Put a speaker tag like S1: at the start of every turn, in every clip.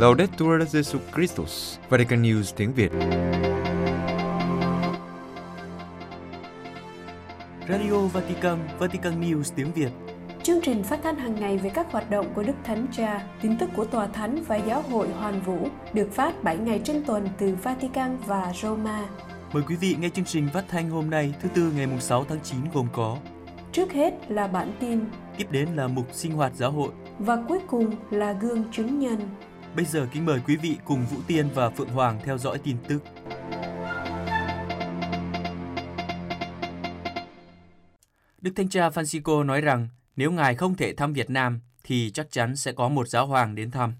S1: Laudetur Jesus Christus, Vatican News tiếng Việt.
S2: Radio Vatican, Vatican News tiếng Việt.
S3: Chương trình phát thanh hàng ngày về các hoạt động của Đức Thánh Cha, tin tức của Tòa Thánh và Giáo hội Hoàn Vũ được phát 7 ngày trên tuần từ Vatican và Roma.
S2: Mời quý vị nghe chương trình phát thanh hôm nay thứ tư ngày 6 tháng 9 gồm có
S3: Trước hết là bản tin
S2: Tiếp đến là mục sinh hoạt giáo hội
S3: và cuối cùng là gương chứng nhân.
S2: Bây giờ kính mời quý vị cùng Vũ Tiên và Phượng Hoàng theo dõi tin tức. Đức Thánh Cha Francisco nói rằng nếu Ngài không thể thăm Việt Nam thì chắc chắn sẽ có một giáo hoàng đến thăm.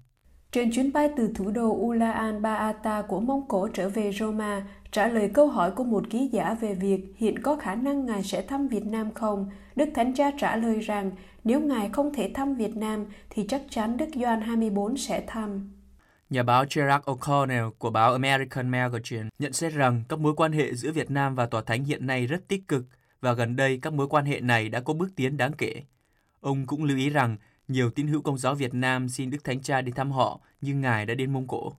S3: Trên chuyến bay từ thủ đô Ulaan Baata của Mông Cổ trở về Roma, trả lời câu hỏi của một ký giả về việc hiện có khả năng Ngài sẽ thăm Việt Nam không, Đức Thánh Cha trả lời rằng nếu Ngài không thể thăm Việt Nam thì chắc chắn Đức Gioan 24 sẽ thăm.
S2: Nhà báo Gerard O'Connell của báo American Magazine nhận xét rằng các mối quan hệ giữa Việt Nam và Tòa Thánh hiện nay rất tích cực và gần đây các mối quan hệ này đã có bước tiến đáng kể. Ông cũng lưu ý rằng nhiều tín hữu công giáo Việt Nam xin Đức Thánh Cha đi thăm họ nhưng Ngài đã đến Mông Cổ.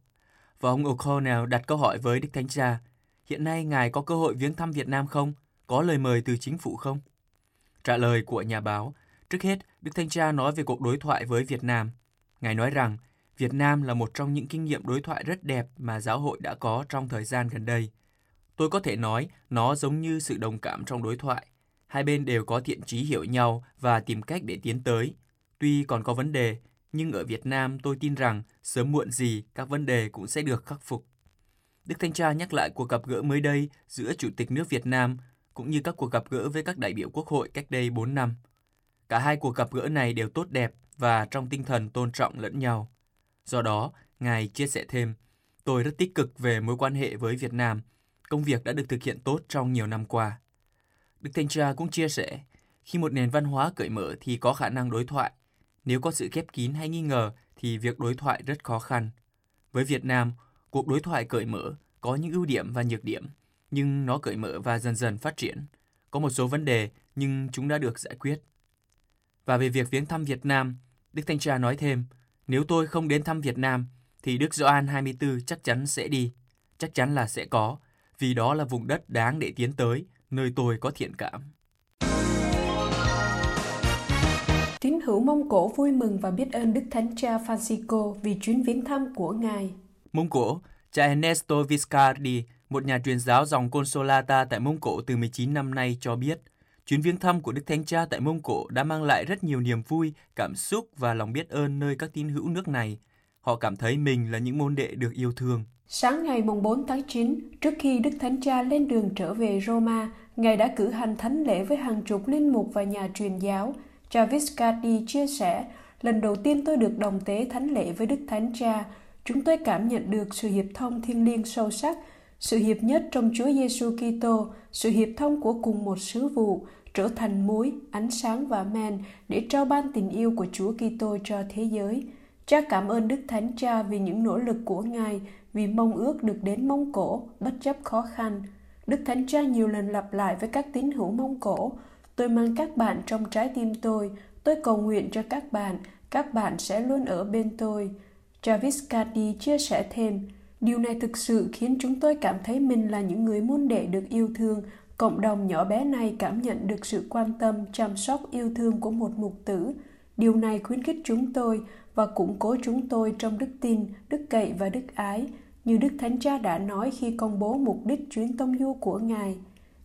S2: Và ông O'Connell đặt câu hỏi với Đức Thánh Cha, hiện nay Ngài có cơ hội viếng thăm Việt Nam không? Có lời mời từ chính phủ không? Trả lời của nhà báo, trước hết Đức thanh Cha nói về cuộc đối thoại với Việt Nam. Ngài nói rằng Việt Nam là một trong những kinh nghiệm đối thoại rất đẹp mà giáo hội đã có trong thời gian gần đây. Tôi có thể nói nó giống như sự đồng cảm trong đối thoại. Hai bên đều có thiện trí hiểu nhau và tìm cách để tiến tới. Tuy còn có vấn đề, nhưng ở Việt Nam tôi tin rằng sớm muộn gì các vấn đề cũng sẽ được khắc phục. Đức Thanh Cha nhắc lại cuộc gặp gỡ mới đây giữa Chủ tịch nước Việt Nam cũng như các cuộc gặp gỡ với các đại biểu Quốc hội cách đây 4 năm. Cả hai cuộc gặp gỡ này đều tốt đẹp và trong tinh thần tôn trọng lẫn nhau. Do đó, Ngài chia sẻ thêm, tôi rất tích cực về mối quan hệ với Việt Nam. Công việc đã được thực hiện tốt trong nhiều năm qua. Đức Thanh Cha cũng chia sẻ, khi một nền văn hóa cởi mở thì có khả năng đối thoại. Nếu có sự khép kín hay nghi ngờ thì việc đối thoại rất khó khăn. Với Việt Nam, cuộc đối thoại cởi mở có những ưu điểm và nhược điểm, nhưng nó cởi mở và dần dần phát triển. Có một số vấn đề nhưng chúng đã được giải quyết. Và về việc viếng thăm Việt Nam, Đức Thanh Cha nói thêm, nếu tôi không đến thăm Việt Nam, thì Đức Gioan 24 chắc chắn sẽ đi. Chắc chắn là sẽ có, vì đó là vùng đất đáng để tiến tới, nơi tôi có thiện cảm.
S3: Tín hữu Mông Cổ vui mừng và biết ơn Đức Thánh Cha Francisco vì chuyến viếng thăm của Ngài.
S2: Mông Cổ, cha Ernesto Viscardi, một nhà truyền giáo dòng Consolata tại Mông Cổ từ 19 năm nay cho biết, chuyến viếng thăm của Đức Thánh Cha tại Mông Cổ đã mang lại rất nhiều niềm vui, cảm xúc và lòng biết ơn nơi các tín hữu nước này. Họ cảm thấy mình là những môn đệ được yêu thương.
S3: Sáng ngày 4 tháng 9, trước khi Đức Thánh Cha lên đường trở về Roma, Ngài đã cử hành thánh lễ với hàng chục linh mục và nhà truyền giáo. Travis Cardi chia sẻ, lần đầu tiên tôi được đồng tế thánh lễ với Đức Thánh Cha, chúng tôi cảm nhận được sự hiệp thông thiêng liêng sâu sắc, sự hiệp nhất trong Chúa Giêsu Kitô, sự hiệp thông của cùng một sứ vụ, trở thành muối, ánh sáng và men để trao ban tình yêu của Chúa Kitô cho thế giới. Cha cảm ơn Đức Thánh Cha vì những nỗ lực của Ngài, vì mong ước được đến Mông Cổ, bất chấp khó khăn. Đức Thánh Cha nhiều lần lặp lại với các tín hữu Mông Cổ, tôi mang các bạn trong trái tim tôi, tôi cầu nguyện cho các bạn, các bạn sẽ luôn ở bên tôi. Travis Cardi chia sẻ thêm, điều này thực sự khiến chúng tôi cảm thấy mình là những người môn đệ được yêu thương, cộng đồng nhỏ bé này cảm nhận được sự quan tâm, chăm sóc yêu thương của một mục tử. Điều này khuyến khích chúng tôi và củng cố chúng tôi trong đức tin, đức cậy và đức ái, như Đức Thánh Cha đã nói khi công bố mục đích chuyến tông du của Ngài.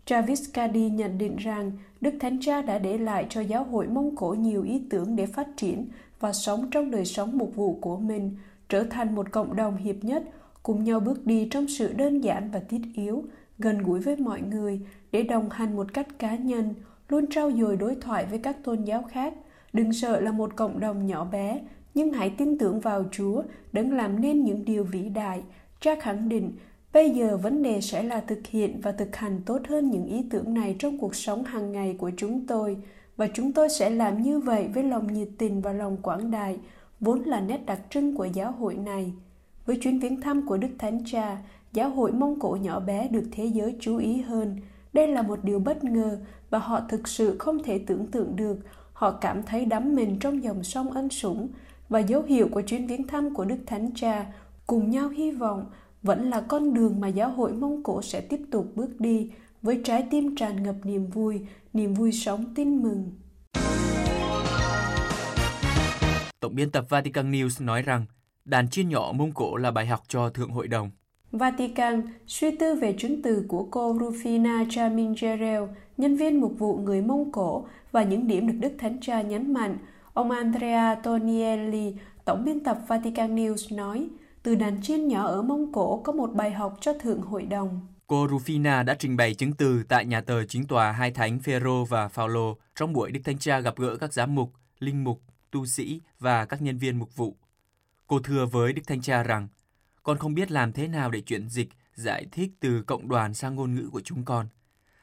S3: Travis Cady nhận định rằng Đức Thánh Cha đã để lại cho giáo hội Mông Cổ nhiều ý tưởng để phát triển và sống trong đời sống mục vụ của mình, trở thành một cộng đồng hiệp nhất, cùng nhau bước đi trong sự đơn giản và thiết yếu, gần gũi với mọi người để đồng hành một cách cá nhân, luôn trao dồi đối thoại với các tôn giáo khác. Đừng sợ là một cộng đồng nhỏ bé, nhưng hãy tin tưởng vào Chúa, đấng làm nên những điều vĩ đại. Cha khẳng định, bây giờ vấn đề sẽ là thực hiện và thực hành tốt hơn những ý tưởng này trong cuộc sống hàng ngày của chúng tôi. Và chúng tôi sẽ làm như vậy với lòng nhiệt tình và lòng quảng đại, vốn là nét đặc trưng của giáo hội này. Với chuyến viếng thăm của Đức Thánh Cha, giáo hội Mông Cổ nhỏ bé được thế giới chú ý hơn. Đây là một điều bất ngờ và họ thực sự không thể tưởng tượng được. Họ cảm thấy đắm mình trong dòng sông ân sủng và dấu hiệu của chuyến viếng thăm của Đức Thánh Cha cùng nhau hy vọng vẫn là con đường mà giáo hội Mông Cổ sẽ tiếp tục bước đi với trái tim tràn ngập niềm vui, niềm vui sống tin mừng.
S2: Tổng biên tập Vatican News nói rằng đàn chiên nhỏ Mông Cổ là bài học cho Thượng Hội đồng.
S3: Vatican suy tư về chứng từ của cô Rufina Chamingerel, nhân viên mục vụ người Mông Cổ và những điểm được Đức Thánh Cha nhấn mạnh. Ông Andrea Tonielli, tổng biên tập Vatican News nói, từ đàn chiên nhỏ ở Mông Cổ có một bài học cho Thượng Hội đồng.
S2: Cô Rufina đã trình bày chứng từ tại nhà thờ chính tòa hai thánh Phêrô và Phaolô trong buổi Đức Thánh Cha gặp gỡ các giám mục, linh mục, tu sĩ và các nhân viên mục vụ. Cô thưa với Đức Thánh Cha rằng, con không biết làm thế nào để chuyển dịch, giải thích từ cộng đoàn sang ngôn ngữ của chúng con.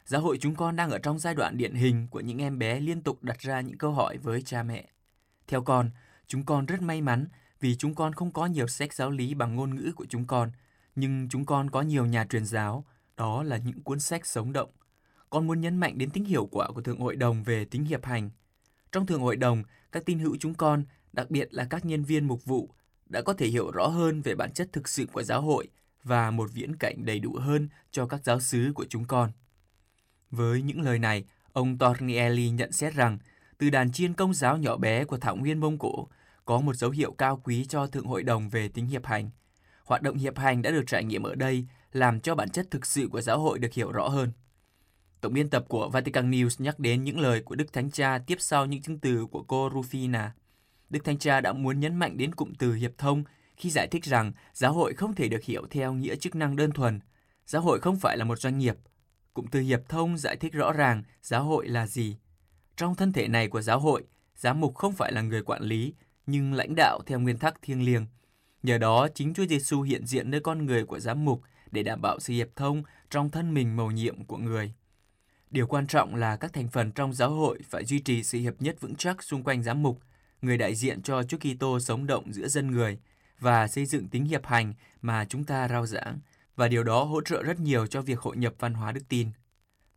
S2: Giáo hội chúng con đang ở trong giai đoạn điển hình của những em bé liên tục đặt ra những câu hỏi với cha mẹ. Theo con, chúng con rất may mắn vì chúng con không có nhiều sách giáo lý bằng ngôn ngữ của chúng con, nhưng chúng con có nhiều nhà truyền giáo, đó là những cuốn sách sống động. Con muốn nhấn mạnh đến tính hiệu quả của Thượng Hội đồng về tính hiệp hành. Trong Thượng Hội đồng, các tín hữu chúng con, đặc biệt là các nhân viên mục vụ, đã có thể hiểu rõ hơn về bản chất thực sự của giáo hội và một viễn cảnh đầy đủ hơn cho các giáo sứ của chúng con. Với những lời này, ông Tornielli nhận xét rằng từ đàn chiên công giáo nhỏ bé của Thảo Nguyên Mông Cổ có một dấu hiệu cao quý cho Thượng Hội đồng về tính hiệp hành. Hoạt động hiệp hành đã được trải nghiệm ở đây làm cho bản chất thực sự của giáo hội được hiểu rõ hơn. Tổng biên tập của Vatican News nhắc đến những lời của Đức Thánh Cha tiếp sau những chứng từ của cô Rufina. Đức Thánh Cha đã muốn nhấn mạnh đến cụm từ hiệp thông khi giải thích rằng giáo hội không thể được hiểu theo nghĩa chức năng đơn thuần. Giáo hội không phải là một doanh nghiệp. Cụm từ hiệp thông giải thích rõ ràng giáo hội là gì. Trong thân thể này của giáo hội, giám mục không phải là người quản lý, nhưng lãnh đạo theo nguyên tắc thiêng liêng. Nhờ đó, chính Chúa Giêsu hiện diện nơi con người của giám mục để đảm bảo sự hiệp thông trong thân mình mầu nhiệm của người. Điều quan trọng là các thành phần trong giáo hội phải duy trì sự hiệp nhất vững chắc xung quanh giám mục, người đại diện cho Chúa Kitô sống động giữa dân người và xây dựng tính hiệp hành mà chúng ta rao giảng, và điều đó hỗ trợ rất nhiều cho việc hội nhập văn hóa đức tin.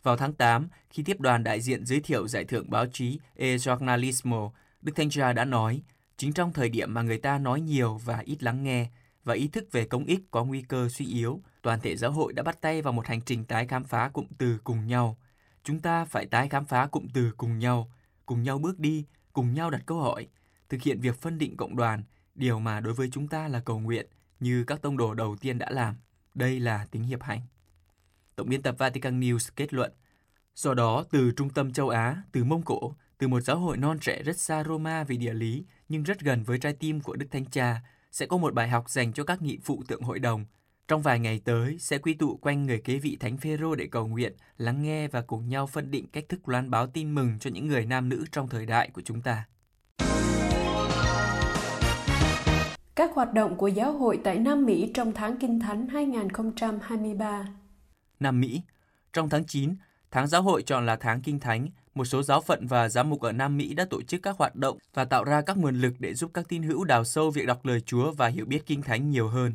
S2: Vào tháng 8, khi tiếp đoàn đại diện giới thiệu giải thưởng báo chí E Giornalismo, Đức Thanh Tra đã nói, chính trong thời điểm mà người ta nói nhiều và ít lắng nghe, và ý thức về công ích có nguy cơ suy yếu, toàn thể giáo hội đã bắt tay vào một hành trình tái khám phá cụm từ cùng nhau. Chúng ta phải tái khám phá cụm từ cùng nhau, cùng nhau bước đi, cùng nhau đặt câu hỏi, thực hiện việc phân định cộng đoàn, điều mà đối với chúng ta là cầu nguyện, như các tông đồ đầu tiên đã làm. Đây là tính hiệp hành. Tổng biên tập Vatican News kết luận, do đó từ trung tâm châu Á, từ Mông Cổ, từ một giáo hội non trẻ rất xa Roma về địa lý nhưng rất gần với trái tim của Đức Thánh Cha, sẽ có một bài học dành cho các nghị phụ tượng hội đồng. Trong vài ngày tới, sẽ quy tụ quanh người kế vị Thánh Phêrô để cầu nguyện, lắng nghe và cùng nhau phân định cách thức loan báo tin mừng cho những người nam nữ trong thời đại của chúng ta.
S3: Các hoạt động của giáo hội tại Nam Mỹ trong tháng Kinh Thánh 2023
S2: Nam Mỹ Trong tháng 9, tháng giáo hội chọn là tháng Kinh Thánh, một số giáo phận và giám mục ở Nam Mỹ đã tổ chức các hoạt động và tạo ra các nguồn lực để giúp các tín hữu đào sâu việc đọc lời Chúa và hiểu biết Kinh Thánh nhiều hơn.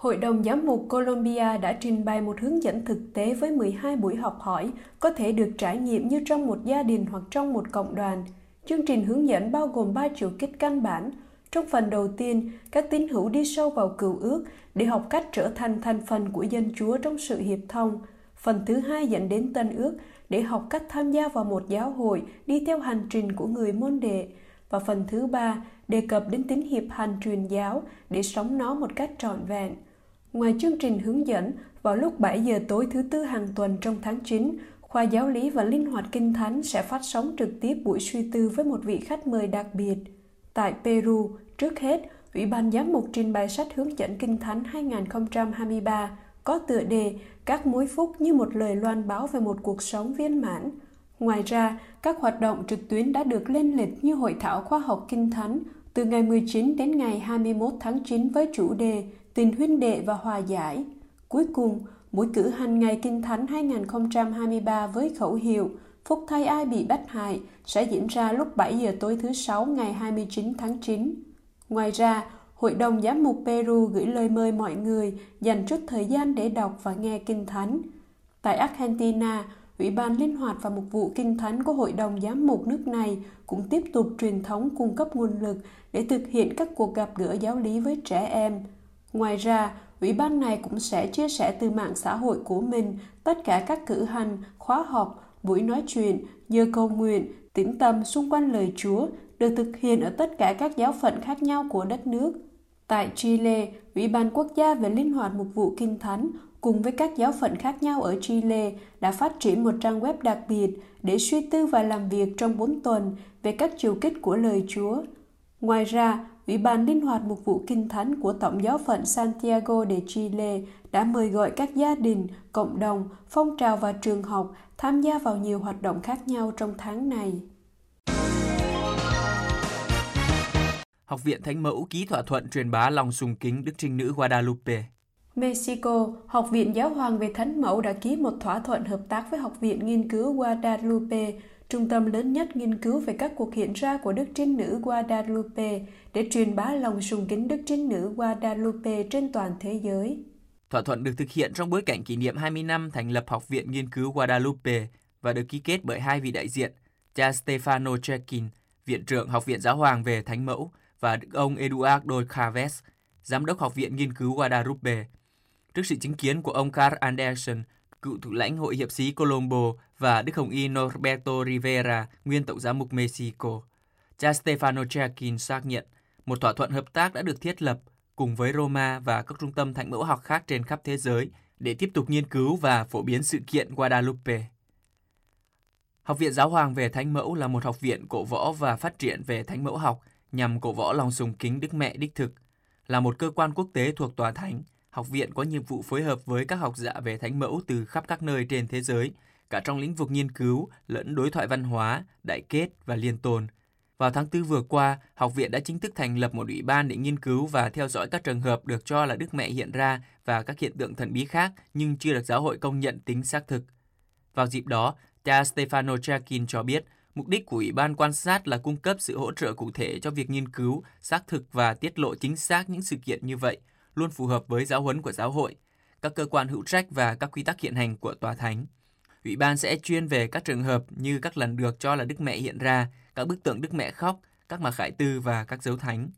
S3: Hội đồng giám mục Colombia đã trình bày một hướng dẫn thực tế với 12 buổi học hỏi có thể được trải nghiệm như trong một gia đình hoặc trong một cộng đoàn. Chương trình hướng dẫn bao gồm 3 chủ kích căn bản. Trong phần đầu tiên, các tín hữu đi sâu vào cựu ước để học cách trở thành thành phần của dân Chúa trong sự hiệp thông. Phần thứ hai dẫn đến tân ước để học cách tham gia vào một giáo hội đi theo hành trình của người môn đệ. Và phần thứ ba đề cập đến tính hiệp hành truyền giáo để sống nó một cách trọn vẹn. Ngoài chương trình hướng dẫn, vào lúc 7 giờ tối thứ tư hàng tuần trong tháng 9, khoa giáo lý và linh hoạt kinh thánh sẽ phát sóng trực tiếp buổi suy tư với một vị khách mời đặc biệt. Tại Peru, trước hết, Ủy ban giám mục trình bày sách hướng dẫn kinh thánh 2023 có tựa đề Các mối phúc như một lời loan báo về một cuộc sống viên mãn. Ngoài ra, các hoạt động trực tuyến đã được lên lịch như Hội thảo khoa học Kinh Thánh từ ngày 19 đến ngày 21 tháng 9 với chủ đề Tình huynh đệ và hòa giải. Cuối cùng, buổi cử hành Ngày Kinh Thánh 2023 với khẩu hiệu Phúc thay ai bị bắt hại sẽ diễn ra lúc 7 giờ tối thứ Sáu ngày 29 tháng 9. Ngoài ra, Hội đồng Giám mục Peru gửi lời mời mọi người dành chút thời gian để đọc và nghe Kinh Thánh. Tại Argentina, Ủy ban Linh hoạt và Mục vụ Kinh Thánh của Hội đồng Giám mục nước này cũng tiếp tục truyền thống cung cấp nguồn lực để thực hiện các cuộc gặp gỡ giáo lý với trẻ em. Ngoài ra, Ủy ban này cũng sẽ chia sẻ từ mạng xã hội của mình tất cả các cử hành, khóa học, buổi nói chuyện, giờ cầu nguyện, tĩnh tâm xung quanh lời Chúa được thực hiện ở tất cả các giáo phận khác nhau của đất nước. Tại Chile, Ủy ban Quốc gia về linh hoạt mục vụ kinh thánh cùng với các giáo phận khác nhau ở Chile đã phát triển một trang web đặc biệt để suy tư và làm việc trong 4 tuần về các chiều kích của lời Chúa. Ngoài ra, Ủy ban linh hoạt mục vụ kinh thánh của Tổng giáo phận Santiago de Chile đã mời gọi các gia đình, cộng đồng, phong trào và trường học tham gia vào nhiều hoạt động khác nhau trong tháng này.
S2: Học viện Thánh Mẫu ký thỏa thuận truyền bá lòng sùng kính Đức Trinh Nữ Guadalupe.
S3: Mexico, Học viện Giáo hoàng về Thánh Mẫu đã ký một thỏa thuận hợp tác với Học viện Nghiên cứu Guadalupe, trung tâm lớn nhất nghiên cứu về các cuộc hiện ra của Đức Trinh Nữ Guadalupe, để truyền bá lòng sùng kính Đức Trinh Nữ Guadalupe trên toàn thế giới.
S2: Thỏa thuận được thực hiện trong bối cảnh kỷ niệm 20 năm thành lập Học viện Nghiên cứu Guadalupe và được ký kết bởi hai vị đại diện, cha Stefano Chekin, Viện trưởng Học viện Giáo hoàng về Thánh Mẫu, và Đức ông Eduardo Chavez, Giám đốc Học viện Nghiên cứu Guadalupe. Trước sự chứng kiến của ông Carl Anderson, cựu thủ lãnh Hội hiệp sĩ Colombo và Đức Hồng Y Norberto Rivera, nguyên Tổng giám mục Mexico. Cha Stefano Chakin xác nhận một thỏa thuận hợp tác đã được thiết lập cùng với Roma và các trung tâm thánh mẫu học khác trên khắp thế giới để tiếp tục nghiên cứu và phổ biến sự kiện Guadalupe. Học viện Giáo hoàng về Thánh Mẫu là một học viện cổ võ và phát triển về Thánh Mẫu học nhằm cổ võ lòng sùng kính Đức Mẹ đích thực. Là một cơ quan quốc tế thuộc Tòa Thánh, học viện có nhiệm vụ phối hợp với các học giả về Thánh Mẫu từ khắp các nơi trên thế giới, cả trong lĩnh vực nghiên cứu lẫn đối thoại văn hóa, đại kết và liên tồn – vào tháng 4 vừa qua, học viện đã chính thức thành lập một ủy ban để nghiên cứu và theo dõi các trường hợp được cho là Đức Mẹ hiện ra và các hiện tượng thần bí khác nhưng chưa được giáo hội công nhận tính xác thực. Vào dịp đó, cha Stefano Chakin cho biết mục đích của ủy ban quan sát là cung cấp sự hỗ trợ cụ thể cho việc nghiên cứu, xác thực và tiết lộ chính xác những sự kiện như vậy, luôn phù hợp với giáo huấn của giáo hội, các cơ quan hữu trách và các quy tắc hiện hành của tòa thánh. Ủy ban sẽ chuyên về các trường hợp như các lần được cho là Đức Mẹ hiện ra, các bức tượng Đức Mẹ khóc, các mặc khải tư và các dấu thánh.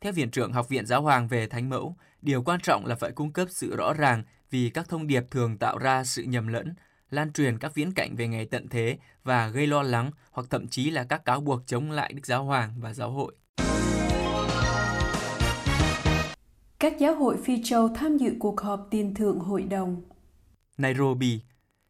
S2: Theo Viện trưởng Học viện Giáo hoàng về Thánh Mẫu, điều quan trọng là phải cung cấp sự rõ ràng vì các thông điệp thường tạo ra sự nhầm lẫn, lan truyền các viễn cảnh về ngày tận thế và gây lo lắng hoặc thậm chí là các cáo buộc chống lại Đức Giáo hoàng và giáo hội.
S3: Các giáo hội Phi Châu tham dự cuộc họp tiền thượng hội đồng.
S2: Nairobi,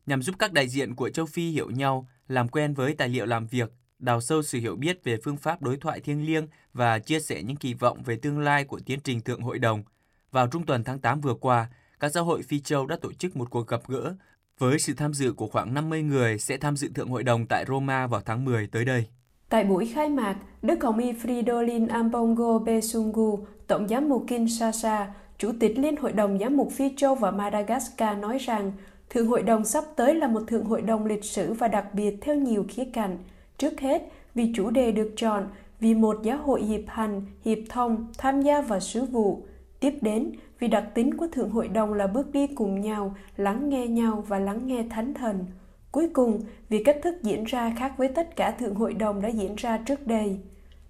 S2: nhằm giúp các đại diện của châu Phi hiểu nhau, làm quen với tài liệu làm việc đào sâu sự hiểu biết về phương pháp đối thoại thiêng liêng và chia sẻ những kỳ vọng về tương lai của tiến trình Thượng Hội đồng. Vào trung tuần tháng 8 vừa qua, các giáo hội Phi Châu đã tổ chức một cuộc gặp gỡ với sự tham dự của khoảng 50 người sẽ tham dự Thượng Hội đồng tại Roma vào tháng 10 tới đây.
S3: Tại buổi khai mạc, Đức Hồng Y Fridolin Ambongo Besungu, Tổng giám mục Kinshasa, Chủ tịch Liên Hội đồng Giám mục Phi Châu và Madagascar nói rằng Thượng Hội đồng sắp tới là một thượng hội đồng lịch sử và đặc biệt theo nhiều khía cạnh – Trước hết, vì chủ đề được chọn vì một giáo hội hiệp hành, hiệp thông, tham gia vào sứ vụ. Tiếp đến, vì đặc tính của Thượng Hội đồng là bước đi cùng nhau, lắng nghe nhau và lắng nghe Thánh Thần. Cuối cùng, vì cách thức diễn ra khác với tất cả Thượng Hội đồng đã diễn ra trước đây.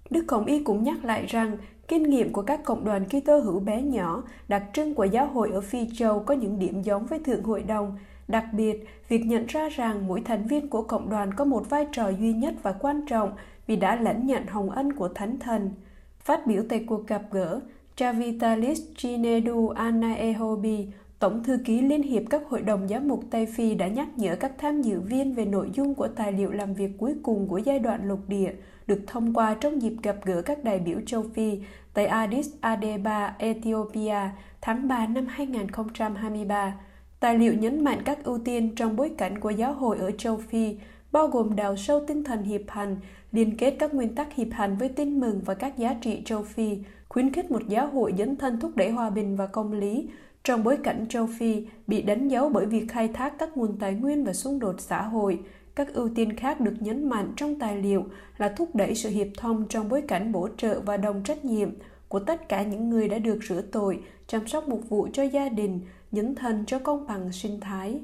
S3: Đức Hồng Y cũng nhắc lại rằng, kinh nghiệm của các cộng đoàn Kitô hữu bé nhỏ, đặc trưng của giáo hội ở Phi Châu có những điểm giống với Thượng Hội đồng, Đặc biệt, việc nhận ra rằng mỗi thành viên của cộng đoàn có một vai trò duy nhất và quan trọng vì đã lãnh nhận hồng ân của Thánh Thần. Phát biểu tại cuộc gặp gỡ, Chavitalis Chinedu Anaehobi, Tổng thư ký Liên hiệp các hội đồng giám mục Tây Phi đã nhắc nhở các tham dự viên về nội dung của tài liệu làm việc cuối cùng của giai đoạn lục địa được thông qua trong dịp gặp gỡ các đại biểu châu Phi tại Addis Abeba, Ethiopia tháng 3 năm 2023. Tài liệu nhấn mạnh các ưu tiên trong bối cảnh của giáo hội ở châu Phi, bao gồm đào sâu tinh thần hiệp hành, liên kết các nguyên tắc hiệp hành với tin mừng và các giá trị châu Phi, khuyến khích một giáo hội dấn thân thúc đẩy hòa bình và công lý, trong bối cảnh châu Phi bị đánh dấu bởi việc khai thác các nguồn tài nguyên và xung đột xã hội, các ưu tiên khác được nhấn mạnh trong tài liệu là thúc đẩy sự hiệp thông trong bối cảnh bổ trợ và đồng trách nhiệm của tất cả những người đã được rửa tội, chăm sóc mục vụ cho gia đình, nhấn thân cho công bằng sinh thái.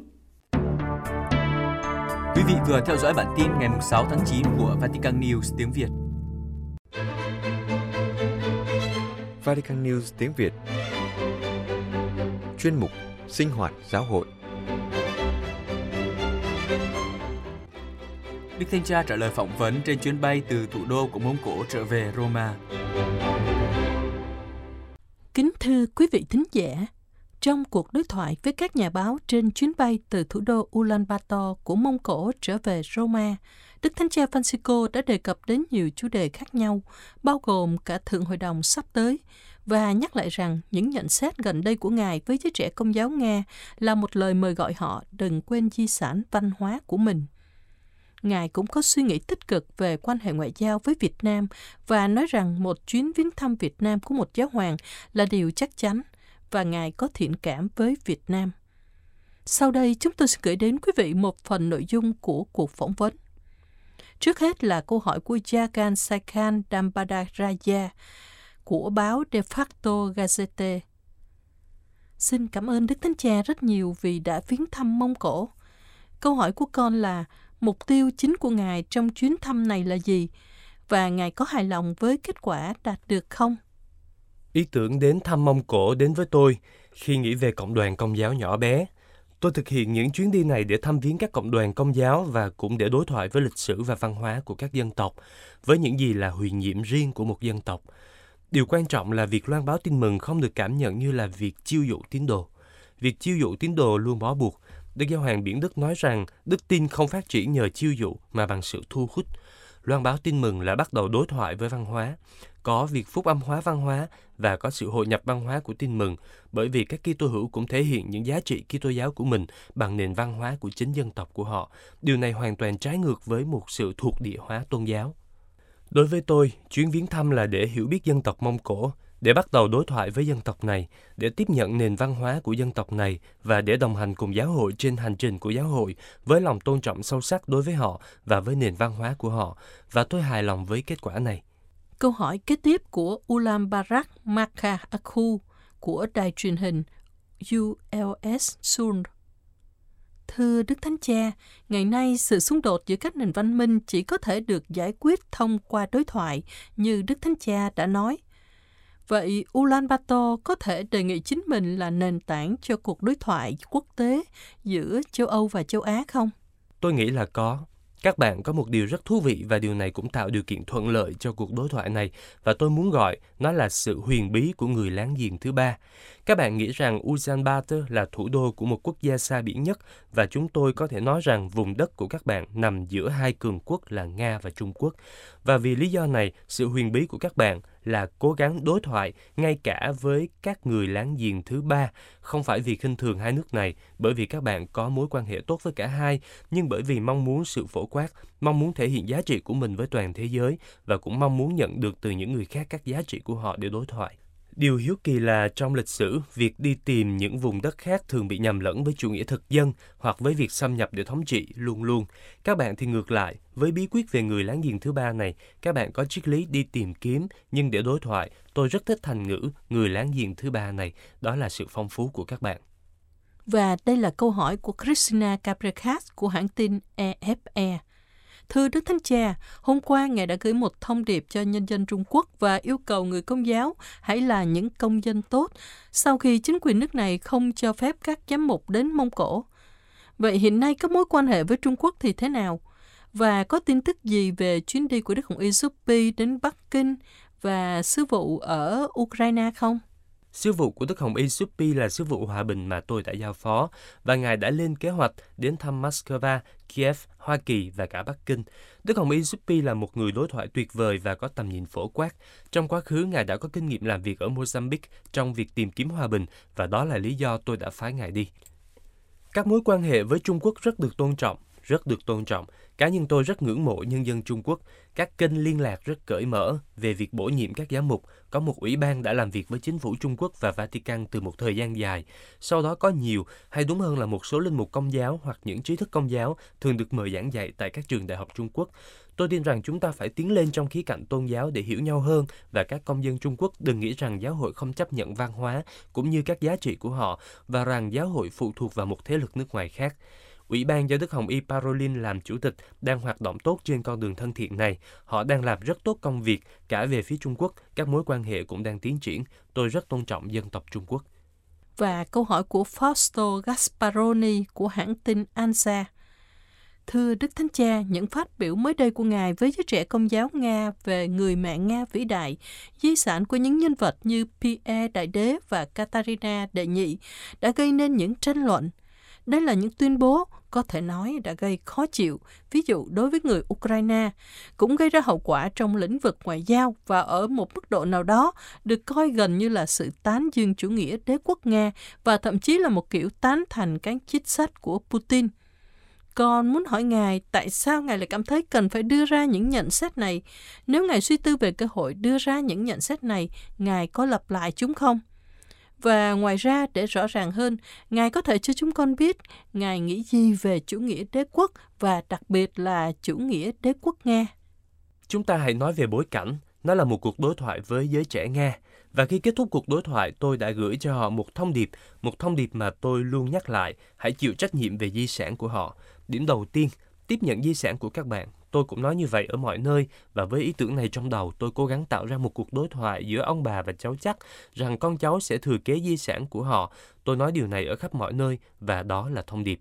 S2: vị vừa theo dõi bản tin ngày 6 tháng 9 của Vatican News tiếng Việt.
S1: Vatican News tiếng Việt Chuyên mục Sinh hoạt giáo hội
S2: Đức Thanh Cha trả lời phỏng vấn trên chuyến bay từ thủ đô của Mông Cổ trở về Roma.
S4: Kính thưa quý vị thính giả, trong cuộc đối thoại với các nhà báo trên chuyến bay từ thủ đô Ulaanbaatar của Mông Cổ trở về Roma, Đức Thánh Cha Francisco đã đề cập đến nhiều chủ đề khác nhau, bao gồm cả Thượng Hội đồng sắp tới, và nhắc lại rằng những nhận xét gần đây của Ngài với giới trẻ công giáo Nga là một lời mời gọi họ đừng quên di sản văn hóa của mình. Ngài cũng có suy nghĩ tích cực về quan hệ ngoại giao với Việt Nam và nói rằng một chuyến viếng thăm Việt Nam của một giáo hoàng là điều chắc chắn và Ngài có thiện cảm với Việt Nam. Sau đây, chúng tôi sẽ gửi đến quý vị một phần nội dung của cuộc phỏng vấn. Trước hết là câu hỏi của Jagan Sakhan Dambadaraya của báo De facto Gazette. Xin cảm ơn Đức Thánh Cha rất nhiều vì đã viếng thăm Mông Cổ. Câu hỏi của con là mục tiêu chính của Ngài trong chuyến thăm này là gì? Và Ngài có hài lòng với kết quả đạt được không?
S5: Ý tưởng đến thăm Mông Cổ đến với tôi khi nghĩ về cộng đoàn công giáo nhỏ bé. Tôi thực hiện những chuyến đi này để thăm viếng các cộng đoàn công giáo và cũng để đối thoại với lịch sử và văn hóa của các dân tộc, với những gì là huyền nhiệm riêng của một dân tộc. Điều quan trọng là việc loan báo tin mừng không được cảm nhận như là việc chiêu dụ tín đồ. Việc chiêu dụ tín đồ luôn bó buộc. Đức Giáo hoàng Biển Đức nói rằng đức tin không phát triển nhờ chiêu dụ mà bằng sự thu hút. Loan báo tin mừng là bắt đầu đối thoại với văn hóa có việc phúc âm hóa văn hóa và có sự hội nhập văn hóa của tin mừng, bởi vì các Kitô hữu cũng thể hiện những giá trị Kitô giáo của mình bằng nền văn hóa của chính dân tộc của họ. Điều này hoàn toàn trái ngược với một sự thuộc địa hóa tôn giáo. Đối với tôi, chuyến viếng thăm là để hiểu biết dân tộc Mông Cổ, để bắt đầu đối thoại với dân tộc này, để tiếp nhận nền văn hóa của dân tộc này và để đồng hành cùng giáo hội trên hành trình của giáo hội với lòng tôn trọng sâu sắc đối với họ và với nền văn hóa của họ. Và tôi hài lòng với kết quả này.
S4: Câu hỏi kế tiếp của Ulam Barak Makha Akhu của đài truyền hình ULS Sun. Thưa Đức Thánh Cha, ngày nay sự xung đột giữa các nền văn minh chỉ có thể được giải quyết thông qua đối thoại như Đức Thánh Cha đã nói. Vậy Ulaanbaatar có thể đề nghị chính mình là nền tảng cho cuộc đối thoại quốc tế giữa châu Âu và châu Á không?
S5: Tôi nghĩ là có. Các bạn có một điều rất thú vị và điều này cũng tạo điều kiện thuận lợi cho cuộc đối thoại này và tôi muốn gọi nó là sự huyền bí của người láng giềng thứ ba. Các bạn nghĩ rằng Ulaanbaatar là thủ đô của một quốc gia xa biển nhất và chúng tôi có thể nói rằng vùng đất của các bạn nằm giữa hai cường quốc là Nga và Trung Quốc. Và vì lý do này, sự huyền bí của các bạn là cố gắng đối thoại ngay cả với các người láng giềng thứ ba, không phải vì khinh thường hai nước này, bởi vì các bạn có mối quan hệ tốt với cả hai, nhưng bởi vì mong muốn sự phổ quát, mong muốn thể hiện giá trị của mình với toàn thế giới và cũng mong muốn nhận được từ những người khác các giá trị của họ để đối thoại. Điều hiếu kỳ là trong lịch sử, việc đi tìm những vùng đất khác thường bị nhầm lẫn với chủ nghĩa thực dân hoặc với việc xâm nhập để thống trị luôn luôn. Các bạn thì ngược lại, với bí quyết về người láng giềng thứ ba này, các bạn có triết lý đi tìm kiếm, nhưng để đối thoại, tôi rất thích thành ngữ người láng giềng thứ ba này, đó là sự phong phú của các bạn.
S4: Và đây là câu hỏi của Christina Caprekas của hãng tin EFE. Thưa Đức Thánh Cha, hôm qua Ngài đã gửi một thông điệp cho nhân dân Trung Quốc và yêu cầu người công giáo hãy là những công dân tốt sau khi chính quyền nước này không cho phép các giám mục đến Mông Cổ. Vậy hiện nay các mối quan hệ với Trung Quốc thì thế nào? Và có tin tức gì về chuyến đi của Đức Hồng Y Suppi đến Bắc Kinh và sứ vụ ở Ukraine không?
S5: Sứ vụ của Đức Hồng Y Suppi là sứ vụ hòa bình mà tôi đã giao phó, và Ngài đã lên kế hoạch đến thăm Moscow, Kiev, Hoa Kỳ và cả Bắc Kinh. Đức Hồng Y Suppi là một người đối thoại tuyệt vời và có tầm nhìn phổ quát. Trong quá khứ, Ngài đã có kinh nghiệm làm việc ở Mozambique trong việc tìm kiếm hòa bình, và đó là lý do tôi đã phái Ngài đi. Các mối quan hệ với Trung Quốc rất được tôn trọng, rất được tôn trọng. Cá nhân tôi rất ngưỡng mộ nhân dân Trung Quốc. Các kênh liên lạc rất cởi mở về việc bổ nhiệm các giám mục. Có một ủy ban đã làm việc với chính phủ Trung Quốc và Vatican từ một thời gian dài. Sau đó có nhiều, hay đúng hơn là một số linh mục công giáo hoặc những trí thức công giáo thường được mời giảng dạy tại các trường đại học Trung Quốc. Tôi tin rằng chúng ta phải tiến lên trong khía cạnh tôn giáo để hiểu nhau hơn và các công dân Trung Quốc đừng nghĩ rằng giáo hội không chấp nhận văn hóa cũng như các giá trị của họ và rằng giáo hội phụ thuộc vào một thế lực nước ngoài khác. Ủy ban do Đức Hồng Y Parolin làm chủ tịch đang hoạt động tốt trên con đường thân thiện này. Họ đang làm rất tốt công việc, cả về phía Trung Quốc, các mối quan hệ cũng đang tiến triển. Tôi rất tôn trọng dân tộc Trung Quốc.
S4: Và câu hỏi của Fausto Gasparoni của hãng tin ANSA. Thưa Đức Thánh Cha, những phát biểu mới đây của Ngài với giới trẻ công giáo Nga về người mẹ Nga vĩ đại, di sản của những nhân vật như Pierre Đại Đế và Katarina Đệ Nhị đã gây nên những tranh luận. Đây là những tuyên bố có thể nói đã gây khó chịu, ví dụ đối với người Ukraine, cũng gây ra hậu quả trong lĩnh vực ngoại giao và ở một mức độ nào đó được coi gần như là sự tán dương chủ nghĩa đế quốc Nga và thậm chí là một kiểu tán thành các chính sách của Putin. Con muốn hỏi Ngài tại sao Ngài lại cảm thấy cần phải đưa ra những nhận xét này? Nếu Ngài suy tư về cơ hội đưa ra những nhận xét này, Ngài có lặp lại chúng không? Và ngoài ra, để rõ ràng hơn, Ngài có thể cho chúng con biết Ngài nghĩ gì về chủ nghĩa đế quốc và đặc biệt là chủ nghĩa đế quốc Nga.
S5: Chúng ta hãy nói về bối cảnh. Nó là một cuộc đối thoại với giới trẻ Nga. Và khi kết thúc cuộc đối thoại, tôi đã gửi cho họ một thông điệp, một thông điệp mà tôi luôn nhắc lại, hãy chịu trách nhiệm về di sản của họ. Điểm đầu tiên, tiếp nhận di sản của các bạn. Tôi cũng nói như vậy ở mọi nơi và với ý tưởng này trong đầu, tôi cố gắng tạo ra một cuộc đối thoại giữa ông bà và cháu chắc rằng con cháu sẽ thừa kế di sản của họ. Tôi nói điều này ở khắp mọi nơi và đó là thông điệp.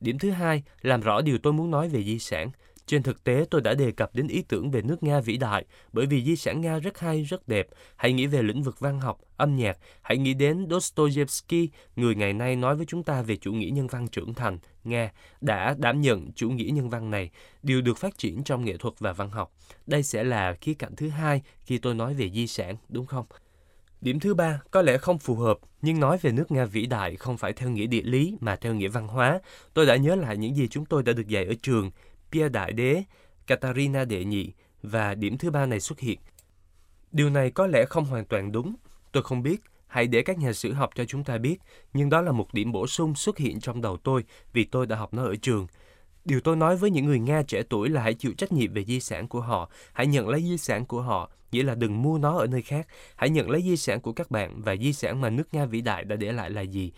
S5: Điểm thứ hai, làm rõ điều tôi muốn nói về di sản. Trên thực tế, tôi đã đề cập đến ý tưởng về nước Nga vĩ đại, bởi vì di sản Nga rất hay, rất đẹp. Hãy nghĩ về lĩnh vực văn học, âm nhạc. Hãy nghĩ đến Dostoevsky, người ngày nay nói với chúng ta về chủ nghĩa nhân văn trưởng thành. Nga đã đảm nhận chủ nghĩa nhân văn này, đều được phát triển trong nghệ thuật và văn học. Đây sẽ là khía cạnh thứ hai khi tôi nói về di sản, đúng không? Điểm thứ ba có lẽ không phù hợp, nhưng nói về nước Nga vĩ đại không phải theo nghĩa địa lý mà theo nghĩa văn hóa. Tôi đã nhớ lại những gì chúng tôi đã được dạy ở trường. Pierre Đại Đế, Katarina Đệ Nhị và điểm thứ ba này xuất hiện. Điều này có lẽ không hoàn toàn đúng. Tôi không biết, hãy để các nhà sử học cho chúng ta biết, nhưng đó là một điểm bổ sung xuất hiện trong đầu tôi vì tôi đã học nó ở trường. Điều tôi nói với những người Nga trẻ tuổi là hãy chịu trách nhiệm về di sản của họ, hãy nhận lấy di sản của họ, nghĩa là đừng mua nó ở nơi khác. Hãy nhận lấy di sản của các bạn và di sản mà nước Nga vĩ đại đã để lại là gì.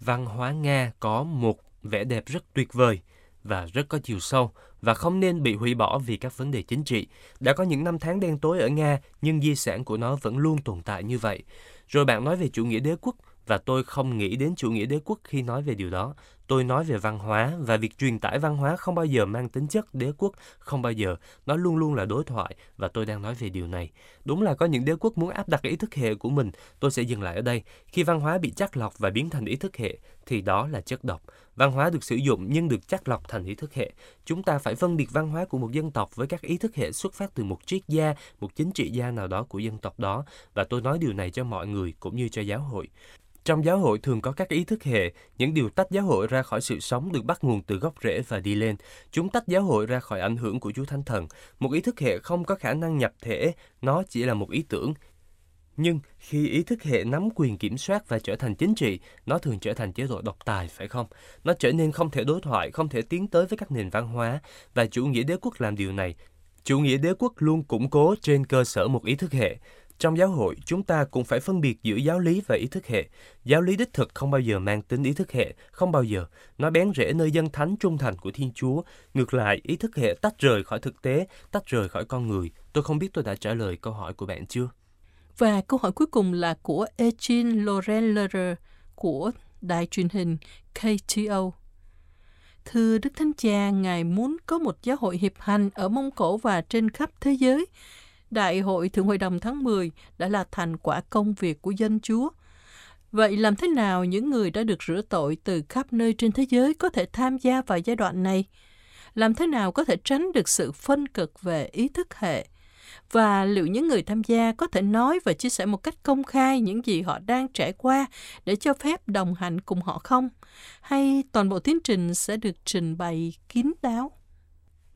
S5: Văn hóa Nga có một vẻ đẹp rất tuyệt vời và rất có chiều sâu và không nên bị hủy bỏ vì các vấn đề chính trị. Đã có những năm tháng đen tối ở Nga, nhưng di sản của nó vẫn luôn tồn tại như vậy. Rồi bạn nói về chủ nghĩa đế quốc, và tôi không nghĩ đến chủ nghĩa đế quốc khi nói về điều đó. Tôi nói về văn hóa và việc truyền tải văn hóa không bao giờ mang tính chất đế quốc, không bao giờ. Nó luôn luôn là đối thoại và tôi đang nói về điều này. Đúng là có những đế quốc muốn áp đặt ý thức hệ của mình. Tôi sẽ dừng lại ở đây. Khi văn hóa bị chắc lọc và biến thành ý thức hệ thì đó là chất độc. Văn hóa được sử dụng nhưng được chắc lọc thành ý thức hệ. Chúng ta phải phân biệt văn hóa của một dân tộc với các ý thức hệ xuất phát từ một triết gia, một chính trị gia nào đó của dân tộc đó. Và tôi nói điều này cho mọi người cũng như cho giáo hội. Trong giáo hội thường có các ý thức hệ, những điều tách giáo hội ra khỏi sự sống được bắt nguồn từ gốc rễ và đi lên. Chúng tách giáo hội ra khỏi ảnh hưởng của Chúa Thánh Thần. Một ý thức hệ không có khả năng nhập thể, nó chỉ là một ý tưởng. Nhưng khi ý thức hệ nắm quyền kiểm soát và trở thành chính trị, nó thường trở thành chế độ độc tài, phải không? Nó trở nên không thể đối thoại, không thể tiến tới với các nền văn hóa, và chủ nghĩa đế quốc làm điều này. Chủ nghĩa đế quốc luôn củng cố trên cơ sở một ý thức hệ. Trong giáo hội, chúng ta cũng phải phân biệt giữa giáo lý và ý thức hệ. Giáo lý đích thực không bao giờ mang tính ý thức hệ, không bao giờ. Nó bén rễ nơi dân thánh trung thành của Thiên Chúa. Ngược lại, ý thức hệ tách rời khỏi thực tế, tách rời khỏi con người. Tôi không biết tôi đã trả lời câu hỏi của bạn chưa?
S4: Và câu hỏi cuối cùng là của Echin Lorenlerer của đài truyền hình KTO. Thưa Đức Thánh Cha, Ngài muốn có một giáo hội hiệp hành ở Mông Cổ và trên khắp thế giới – Đại hội Thượng Hội đồng tháng 10 đã là thành quả công việc của dân Chúa. Vậy làm thế nào những người đã được rửa tội từ khắp nơi trên thế giới có thể tham gia vào giai đoạn này? Làm thế nào có thể tránh được sự phân cực về ý thức hệ? Và liệu những người tham gia có thể nói và chia sẻ một cách công khai những gì họ đang trải qua để cho phép đồng hành cùng họ không? Hay toàn bộ tiến trình sẽ được trình bày kín đáo?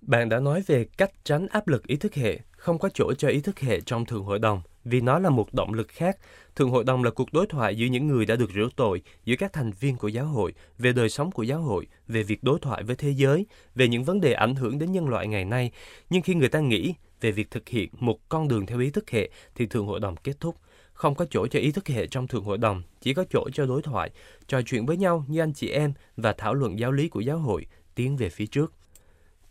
S5: Bạn đã nói về cách tránh áp lực ý thức hệ không có chỗ cho ý thức hệ trong Thượng Hội đồng vì nó là một động lực khác. Thượng Hội đồng là cuộc đối thoại giữa những người đã được rửa tội, giữa các thành viên của giáo hội, về đời sống của giáo hội, về việc đối thoại với thế giới, về những vấn đề ảnh hưởng đến nhân loại ngày nay. Nhưng khi người ta nghĩ về việc thực hiện một con đường theo ý thức hệ thì Thượng Hội đồng kết thúc. không có chỗ cho ý thức hệ trong thượng hội đồng, chỉ có chỗ cho đối thoại, trò chuyện với nhau như anh chị em và thảo luận giáo lý của giáo hội, tiến về phía trước.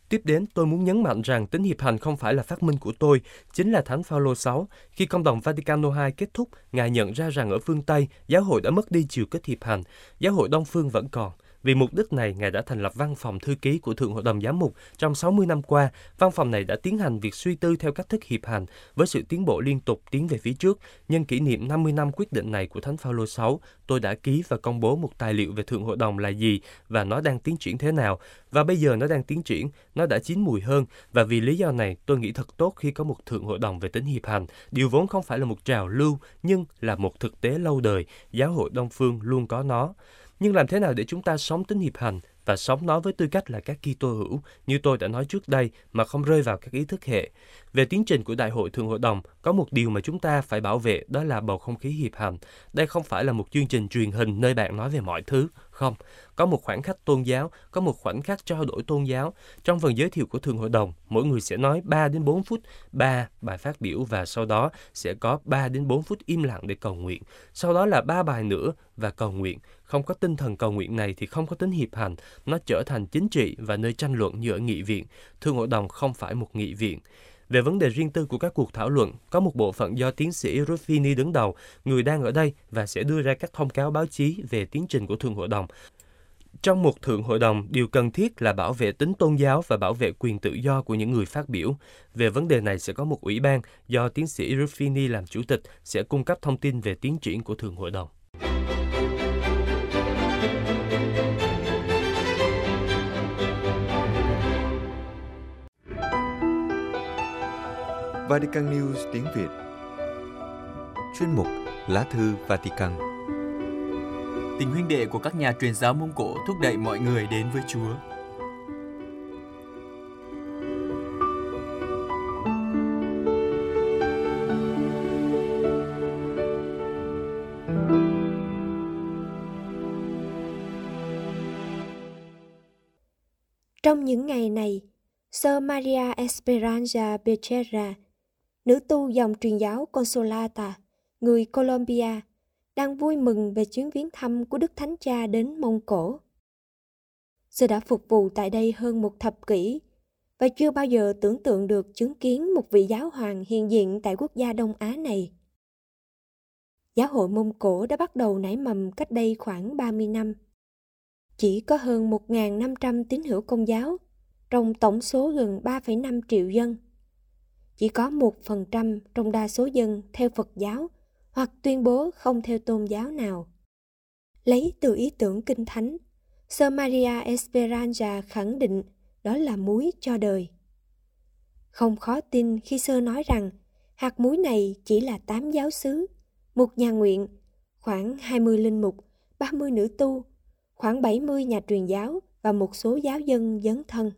S5: Tiếp đến, tôi muốn nhấn mạnh rằng tính hiệp hành không phải là phát minh của tôi, chính là Thánh Phaolô 6. Khi công đồng Vaticano II kết thúc, Ngài nhận ra rằng ở phương Tây, giáo hội đã mất đi chiều kết hiệp hành, giáo hội Đông phương vẫn còn. Vì mục đích này, Ngài đã thành lập văn phòng thư ký của Thượng Hội đồng Giám mục. Trong 60 năm qua, văn phòng này đã tiến hành việc suy tư theo cách thức hiệp hành với sự tiến bộ liên tục tiến về phía trước. Nhân kỷ niệm 50 năm quyết định này của Thánh Phaolô 6, tôi đã ký và công bố một tài liệu về Thượng Hội đồng là gì và nó đang tiến triển thế nào. Và bây giờ nó đang tiến triển, nó đã chín mùi hơn và vì lý do này tôi nghĩ thật tốt khi có một Thượng Hội đồng về tính hiệp hành. Điều vốn không phải là một trào lưu nhưng là một thực tế lâu đời, giáo hội Đông Phương luôn có nó. Nhưng làm thế nào để chúng ta sống tính hiệp hành và sống nó với tư cách là các Kitô hữu như tôi đã nói trước đây mà không rơi vào các ý thức hệ. Về tiến trình của Đại hội Thượng Hội đồng, có một điều mà chúng ta phải bảo vệ đó là bầu không khí hiệp hành. Đây không phải là một chương trình truyền hình nơi bạn nói về mọi thứ, không. Có một khoảng khắc tôn giáo, có một khoảnh khắc trao đổi tôn giáo. Trong phần giới thiệu của Thượng Hội đồng, mỗi người sẽ nói 3 đến 4 phút, 3 bài phát biểu và sau đó sẽ có 3 đến 4 phút im lặng để cầu nguyện. Sau đó là 3 bài nữa và cầu nguyện. Không có tinh thần cầu nguyện này thì không có tính hiệp hành, nó trở thành chính trị và nơi tranh luận như ở nghị viện. Thượng Hội đồng không phải một nghị viện. Về vấn đề riêng tư của các cuộc thảo luận, có một bộ phận do tiến sĩ Ruffini đứng đầu, người đang ở đây và sẽ đưa ra các thông cáo báo chí về tiến trình của Thượng Hội đồng. Trong một thượng hội đồng, điều cần thiết là bảo vệ tính tôn giáo và bảo vệ quyền tự do của những người phát biểu. Về vấn đề này sẽ có một ủy ban do tiến sĩ Ruffini làm chủ tịch sẽ cung cấp thông tin về tiến triển của thượng hội đồng.
S1: Vatican News tiếng Việt Chuyên mục Lá thư Vatican
S2: Tình huynh đệ của các nhà truyền giáo Mông Cổ thúc đẩy mọi người đến với Chúa.
S6: Trong những ngày này, Sơ Maria Esperanza Becerra, nữ tu dòng truyền giáo Consolata, người Colombia, đang vui mừng về chuyến viếng thăm của Đức Thánh Cha đến Mông Cổ. Sư đã phục vụ tại đây hơn một thập kỷ và chưa bao giờ tưởng tượng được chứng kiến một vị giáo hoàng hiện diện tại quốc gia Đông Á này. Giáo hội Mông Cổ đã bắt đầu nảy mầm cách đây khoảng 30 năm. Chỉ có hơn 1.500 tín hữu công giáo trong tổng số gần 3,5 triệu dân. Chỉ có 1% trong đa số dân theo Phật giáo hoặc tuyên bố không theo tôn giáo nào. Lấy từ ý tưởng kinh thánh, Sơ Maria Esperanza khẳng định đó là muối cho đời. Không khó tin khi sơ nói rằng hạt muối này chỉ là tám giáo sứ, một nhà nguyện, khoảng 20 linh mục, 30 nữ tu, khoảng 70 nhà truyền giáo và một số giáo dân dấn thân.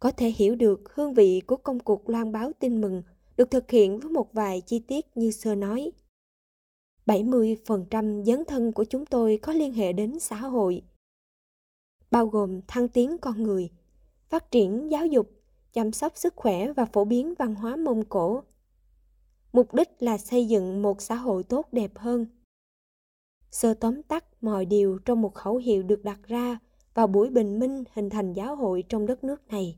S6: Có thể hiểu được hương vị của công cuộc loan báo tin mừng được thực hiện với một vài chi tiết như sơ nói. 70% dấn thân của chúng tôi có liên hệ đến xã hội, bao gồm thăng tiến con người, phát triển giáo dục, chăm sóc sức khỏe và phổ biến văn hóa Mông Cổ. Mục đích là xây dựng một xã hội tốt đẹp hơn. Sơ tóm tắt mọi điều trong một khẩu hiệu được đặt ra vào buổi bình minh hình thành giáo hội trong đất nước này.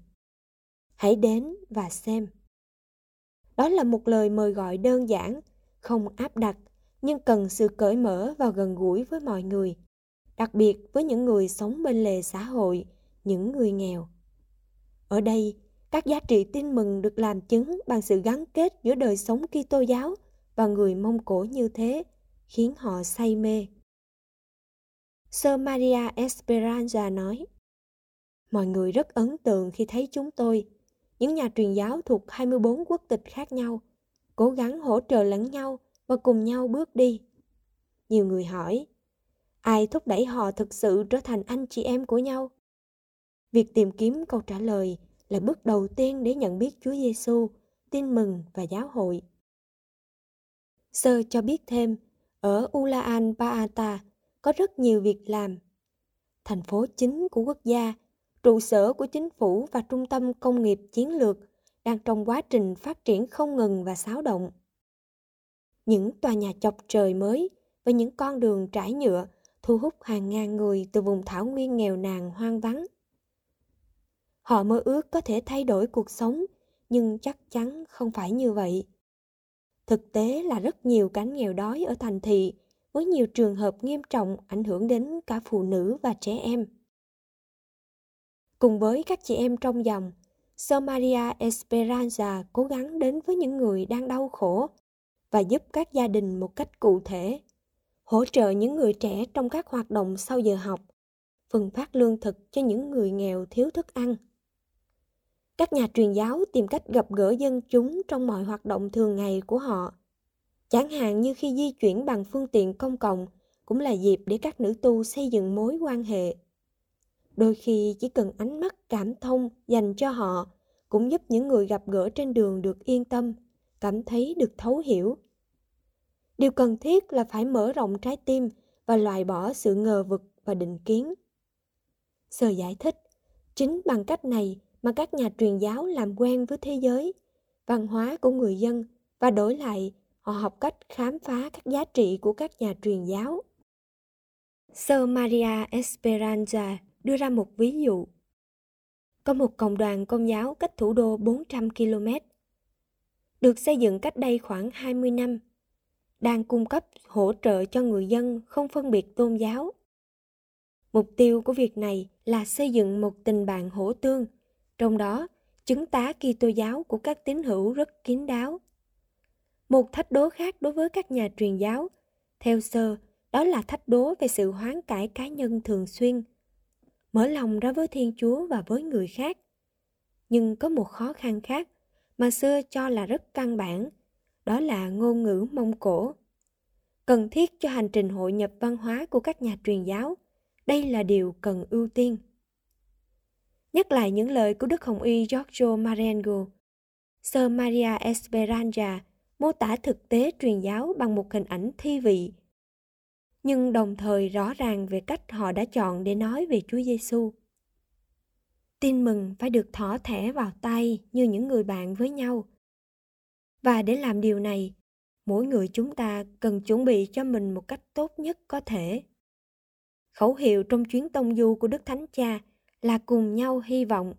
S6: Hãy đến và xem. Đó là một lời mời gọi đơn giản, không áp đặt, nhưng cần sự cởi mở và gần gũi với mọi người, đặc biệt với những người sống bên lề xã hội, những người nghèo. Ở đây, các giá trị tin mừng được làm chứng bằng sự gắn kết giữa đời sống Kitô giáo và người Mông Cổ như thế, khiến họ say mê. Sơ Maria Esperanza nói, Mọi người rất ấn tượng khi thấy chúng tôi những nhà truyền giáo thuộc 24 quốc tịch khác nhau, cố gắng hỗ trợ lẫn nhau và cùng nhau bước đi. Nhiều người hỏi, ai thúc đẩy họ thực sự trở thành anh chị em của nhau? Việc tìm kiếm câu trả lời là bước đầu tiên để nhận biết Chúa Giêsu, tin mừng và giáo hội. Sơ cho biết thêm, ở Ulaan Baata có rất nhiều việc làm. Thành phố chính của quốc gia trụ sở của chính phủ và trung tâm công nghiệp chiến lược đang trong quá trình phát triển không ngừng và xáo động. những tòa nhà chọc trời mới và những con đường trải nhựa thu hút hàng ngàn người từ vùng thảo nguyên nghèo nàn hoang vắng. Họ mơ ước có thể thay đổi cuộc sống, nhưng chắc chắn không phải như vậy. Thực tế là rất nhiều cánh nghèo đói ở thành thị, với nhiều trường hợp nghiêm trọng ảnh hưởng đến cả phụ nữ và trẻ em. Cùng với các chị em trong dòng, Sơ Maria Esperanza cố gắng đến với những người đang đau khổ và giúp các gia đình một cách cụ thể, hỗ trợ những người trẻ trong các hoạt động sau giờ học, phân phát lương thực cho những người nghèo thiếu thức ăn. Các nhà truyền giáo tìm cách gặp gỡ dân chúng trong mọi hoạt động thường ngày của họ. Chẳng hạn như khi di chuyển bằng phương tiện công cộng cũng là dịp để các nữ tu xây dựng mối quan hệ. Đôi khi chỉ cần ánh mắt cảm thông dành cho họ cũng giúp những người gặp gỡ trên đường được yên tâm, cảm thấy được thấu hiểu. Điều cần thiết là phải mở rộng trái tim và loại bỏ sự ngờ vực và định kiến. Sơ giải thích, chính bằng cách này mà các nhà truyền giáo làm quen với thế giới, văn hóa của người dân và đổi lại họ học cách khám phá các giá trị của các nhà truyền giáo. Sơ Maria Esperanza đưa ra một ví dụ. Có một cộng đoàn công giáo cách thủ đô 400 km. Được xây dựng cách đây khoảng 20 năm, đang cung cấp hỗ trợ cho người dân không phân biệt tôn giáo. Mục tiêu của việc này là xây dựng một tình bạn hỗ tương – trong đó, chứng tá Kitô giáo của các tín hữu rất kín đáo. Một thách đố khác đối với các nhà truyền giáo, theo sơ, đó là thách đố về sự hoán cải cá nhân thường xuyên, mở lòng ra với Thiên Chúa và với người khác. Nhưng có một khó khăn khác mà xưa cho là rất căn bản, đó là ngôn ngữ Mông Cổ. Cần thiết cho hành trình hội nhập văn hóa của các nhà truyền giáo, đây là điều cần ưu tiên nhắc lại những lời của Đức Hồng Y Giorgio Marengo. Sơ Maria Esperanza mô tả thực tế truyền giáo bằng một hình ảnh thi vị, nhưng đồng thời rõ ràng về cách họ đã chọn để nói về Chúa Giêsu. Tin mừng phải được thỏ thẻ vào tay như những người bạn với nhau. Và để làm điều này, mỗi người chúng ta cần chuẩn bị cho mình một cách tốt nhất có thể. Khẩu hiệu trong chuyến tông du của Đức Thánh Cha là cùng nhau hy vọng.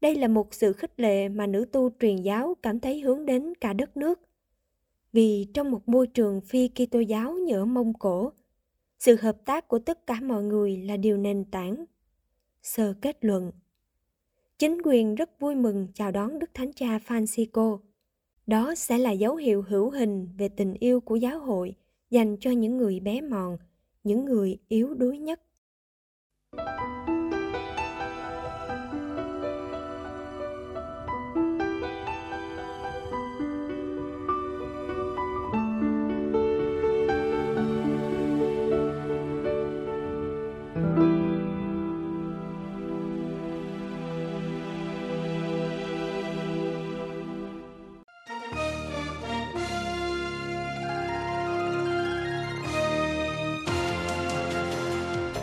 S6: Đây là một sự khích lệ mà nữ tu truyền giáo cảm thấy hướng đến cả đất nước. Vì trong một môi trường phi Kitô giáo như ở Mông Cổ, sự hợp tác của tất cả mọi người là điều nền tảng. Sơ kết luận Chính quyền rất vui mừng chào đón Đức Thánh Cha Francisco. Đó sẽ là dấu hiệu hữu hình về tình yêu của giáo hội dành cho những người bé mòn, những người yếu đuối nhất. Thank you